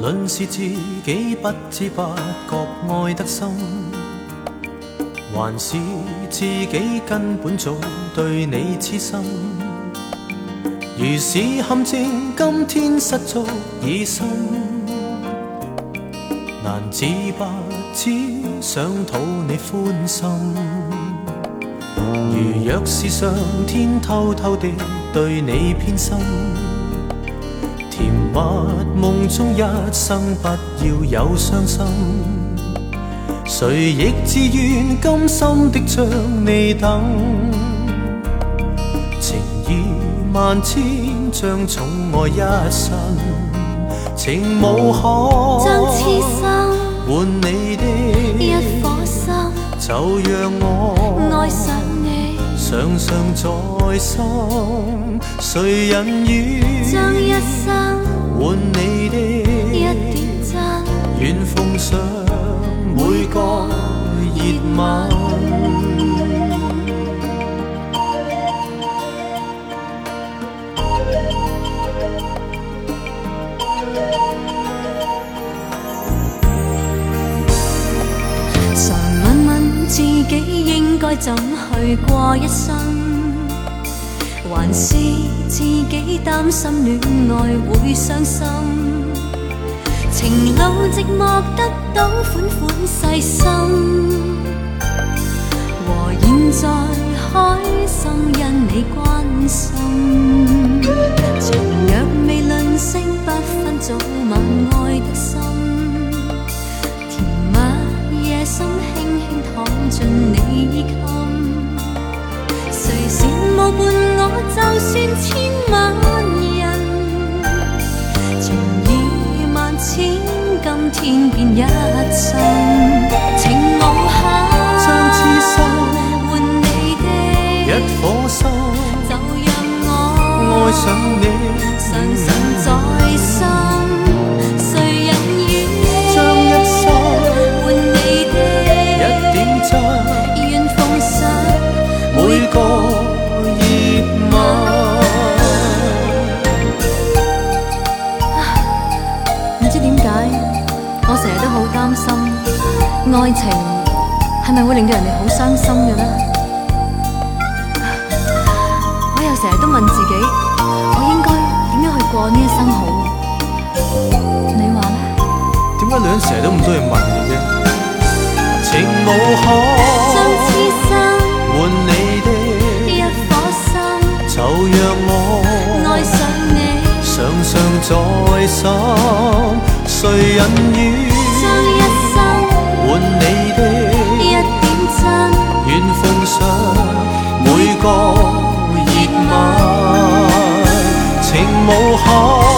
论是自己不知不觉爱得深，还是自己根本早对你痴心。如是陷阱，今天失足已深，难自拔，只想讨你欢心。如若是上天偷偷地对你偏心。梦中一生不要有伤心，谁亦自愿甘心的将你等，情意万千将宠爱一生，情无可换你的一颗心，就让我。常常在心，谁人愿将一生换你的？该怎去过一生？还是自己担心恋爱会伤心？情路寂寞得到款款细心，和现在开心因你关心。情若未论尽，不分早晚。进你衣襟，谁羡慕伴我？就算千万人，情意万千，今天变一生，情无恨，将痴心换你的，一颗心，就让我爱上。爱情系咪会令到人哋好伤心嘅呢？我又成日都问自己，我应该点样去过呢一生好？你话呢？点解女人成日都唔多嘢问嘅啫？情无可，相痴心换你的一颗心，就让我爱上你，常常在心，谁人愿伴你的，一点真，愿奉上每个夜晚，情无憾。